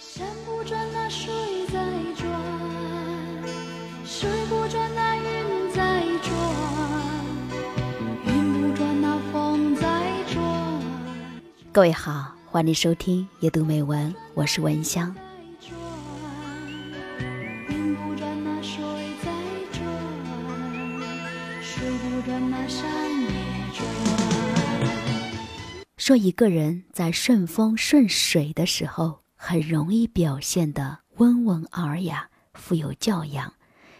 山不转，那水在转；水不转，那云在转；云不转，那风在转。各位好，欢迎收听夜读美文，我是文香。云不转，那水在转；水不转，那山也转。说一个人在顺风顺水的时候，很容易表现得温文尔雅、富有教养，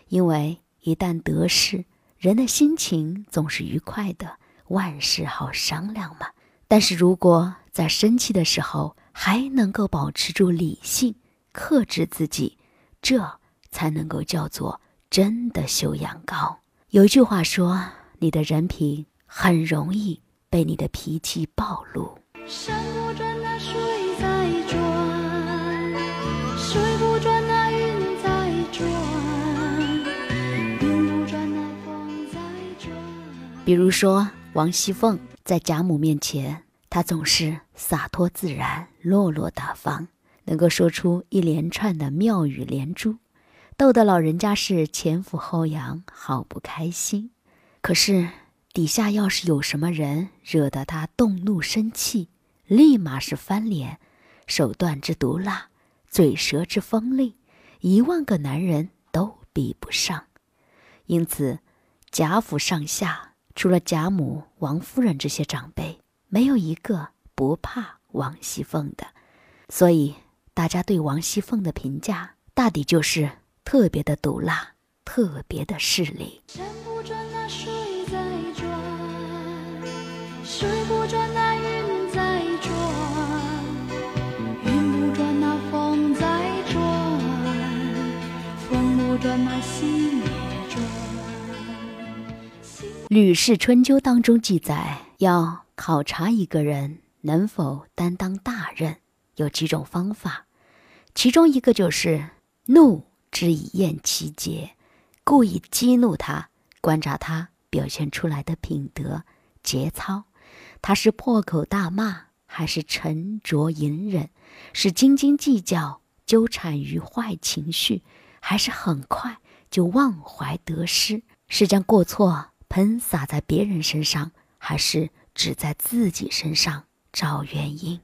因为一旦得势，人的心情总是愉快的，万事好商量嘛。但是如果在生气的时候还能够保持住理性，克制自己，这才能够叫做真的修养高。有句话说：“你的人品很容易被你的脾气暴露。”山不转，那水在转；比如说王熙凤在贾母面前，她总是洒脱自然、落落大方，能够说出一连串的妙语连珠，逗得老人家是前俯后仰，好不开心。可是底下要是有什么人惹得她动怒生气，立马是翻脸，手段之毒辣，嘴舌之锋利，一万个男人都比不上。因此，贾府上下除了贾母、王夫人这些长辈，没有一个不怕王熙凤的。所以，大家对王熙凤的评价，大抵就是特别的毒辣，特别的势利。山不转，那水在转；水不转，那云吕氏春秋》当中记载，要考察一个人能否担当大任，有几种方法，其中一个就是怒之以厌其节，故意激怒他，观察他表现出来的品德节操，他是破口大骂，还是沉着隐忍，是斤斤计较，纠缠于坏情绪，还是很快就忘怀得失，是将过错。喷洒在别人身上，还是只在自己身上找原因？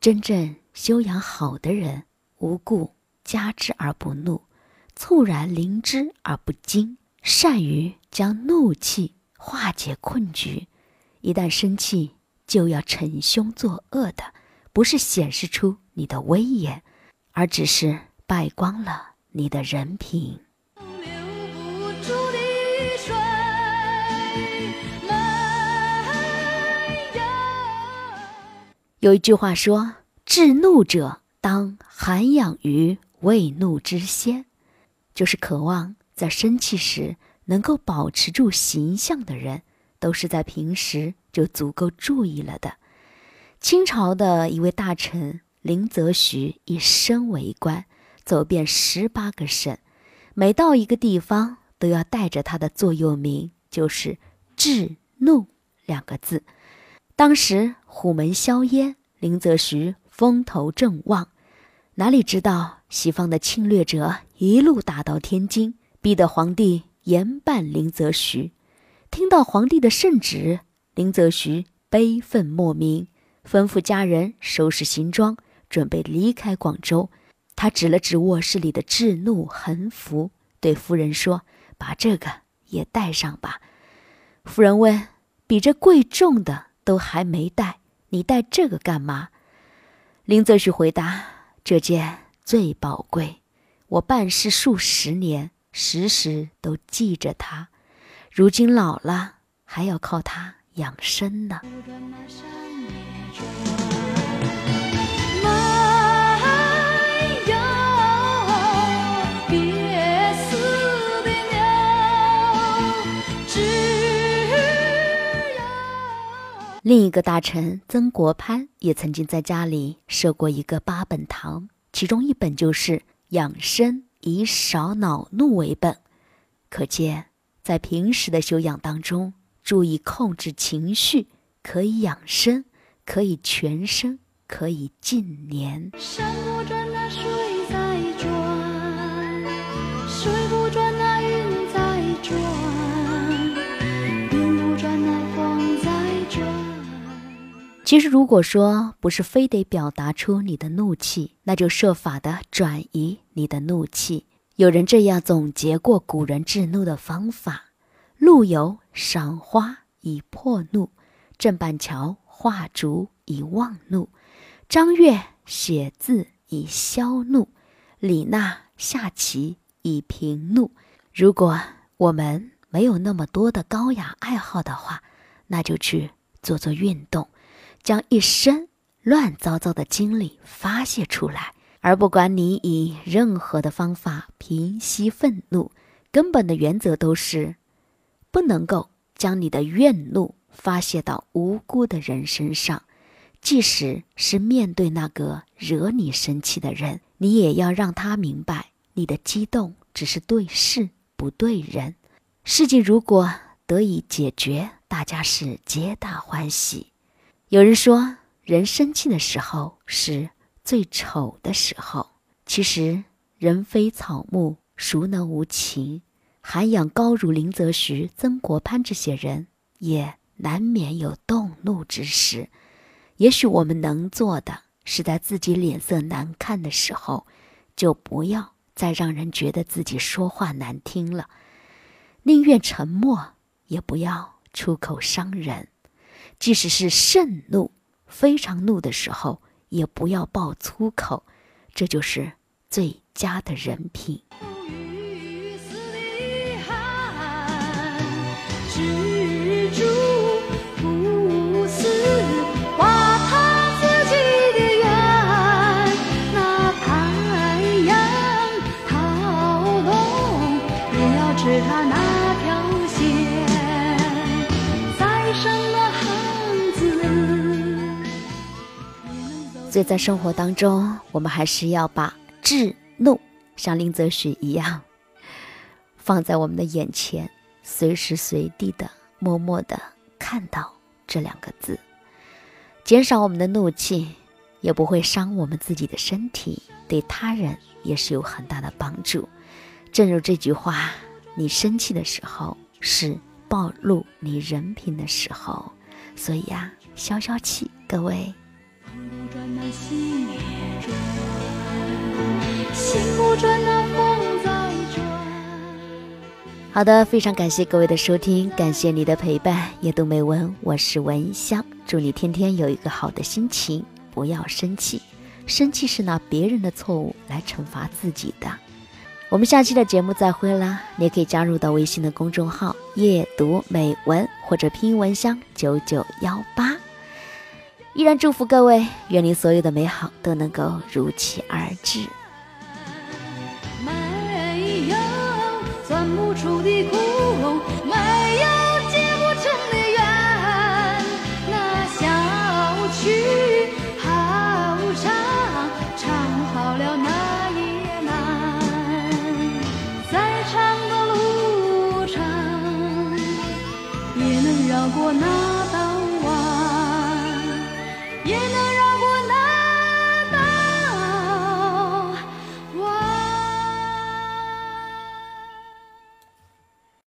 真正修养好的人，无故加之而不怒，猝然临之而不惊，善于将怒气化解困局。一旦生气，就要逞凶作恶的，不是显示出你的威严，而只是败光了你的人品。有。有一句话说：“治怒者当涵养于未怒之先”，就是渴望在生气时能够保持住形象的人，都是在平时就足够注意了的。清朝的一位大臣林则徐一生为官，走遍十八个省，每到一个地方都要带着他的座右铭，就是“治怒”两个字。当时虎门销烟，林则徐风头正旺，哪里知道西方的侵略者一路打到天津，逼得皇帝严办林则徐。听到皇帝的圣旨，林则徐悲愤莫名，吩咐家人收拾行装，准备离开广州。他指了指卧室里的制怒横幅，对夫人说：“把这个也带上吧。”夫人问：“比这贵重的都还没带，你带这个干嘛？”林则徐回答：“这件最宝贵，我办事数十年，时时都记着它。如今老了，还要靠它养生呢。”。另一个大臣曾国藩也曾经在家里设过一个八本堂，其中一本就是养生以少恼怒为本。可见，在平时的修养当中，注意控制情绪，可以养生，可以全身，可以近年。山不转，那水在转；水不转，那云在转；云不转，那风在转。其实，如果说不是非得表达出你的怒气，那就设法的转移你的怒气。有人这样总结过古人治怒的方法：陆游赏花以破怒，郑板桥画竹以忘怒，张悦写字以消怒，李娜下棋以平怒。如果我们没有那么多的高雅爱好的话，那就去做做运动，将一身乱糟糟的精力发泄出来。而不管你以任何的方法平息愤怒，根本的原则都是不能够将你的怨怒发泄到无辜的人身上。即使是面对那个惹你生气的人，你也要让他明白，你的激动只是对事不对人。事情如果得以解决，大家是皆大欢喜。有人说，人生气的时候是。最丑的时候，其实人非草木，孰能无情？涵养高如林则徐、曾国藩这些人，也难免有动怒之时。也许我们能做的，是在自己脸色难看的时候，就不要再让人觉得自己说话难听了，宁愿沉默，也不要出口伤人。即使是盛怒、非常怒的时候。也不要爆粗口，这就是最佳的人品。所以在生活当中，我们还是要把智怒像林则徐一样放在我们的眼前，随时随地的默默的看到这两个字，减少我们的怒气，也不会伤我们自己的身体，对他人也是有很大的帮助。正如这句话：“你生气的时候，是暴露你人品的时候。”所以呀，消消气，各位。好的，非常感谢各位的收听，感谢你的陪伴。夜读美文，我是文香，祝你天天有一个好的心情，不要生气，生气是拿别人的错误来惩罚自己的。我们下期的节目再会啦！你也可以加入到微信的公众号“夜读美文”或者拼音文香九九幺八。依然祝福各位，愿你所有的美好都能够如期而至。没有钻不出的窟窿，没有。